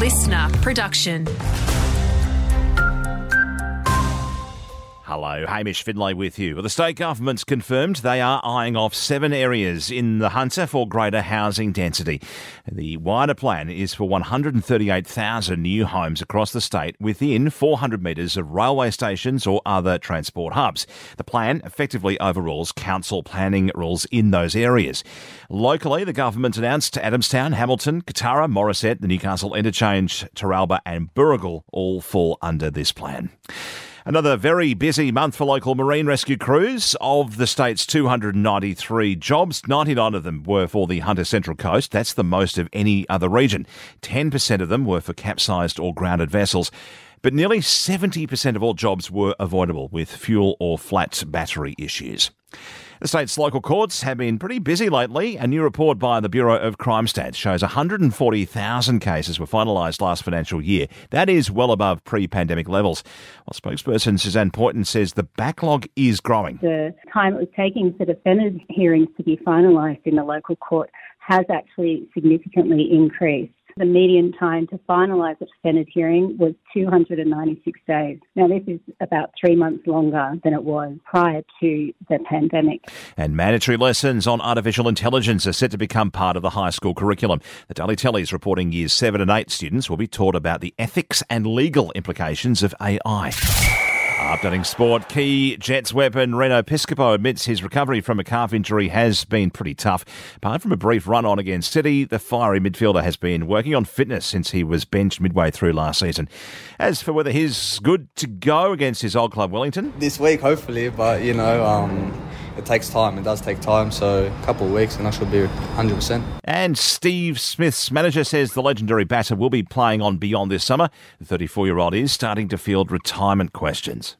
listener production. Hello, Hamish Finlay with you. Well, the state government's confirmed they are eyeing off seven areas in the Hunter for greater housing density. The wider plan is for 138,000 new homes across the state within 400 metres of railway stations or other transport hubs. The plan effectively overrules council planning rules in those areas. Locally, the government announced Adamstown, Hamilton, Kotara, Morisset, the Newcastle Interchange, Teralba, and Booragul all fall under this plan. Another very busy month for local marine rescue crews. Of the state's 293 jobs, 99 of them were for the Hunter Central Coast. That's the most of any other region. 10% of them were for capsized or grounded vessels. But nearly 70% of all jobs were avoidable with fuel or flat battery issues. The state's local courts have been pretty busy lately. A new report by the Bureau of Crime Stats shows 140,000 cases were finalised last financial year. That is well above pre pandemic levels. While spokesperson Suzanne Poynton says the backlog is growing. The time it was taking for defendant hearings to be finalised in the local court has actually significantly increased. The median time to finalise a defendant hearing was 296 days. Now, this is about three months longer than it was prior to the pandemic. And mandatory lessons on artificial intelligence are set to become part of the high school curriculum. The Daily Telly is reporting years 7 and 8 students will be taught about the ethics and legal implications of AI. Updating sport, key Jets weapon Reno Piscopo admits his recovery from a calf injury has been pretty tough. Apart from a brief run on against City, the fiery midfielder has been working on fitness since he was benched midway through last season. As for whether he's good to go against his old club Wellington, this week hopefully, but you know, um, it takes time. It does take time. So a couple of weeks and I should be 100%. And Steve Smith's manager says the legendary batter will be playing on beyond this summer. The 34 year old is starting to field retirement questions.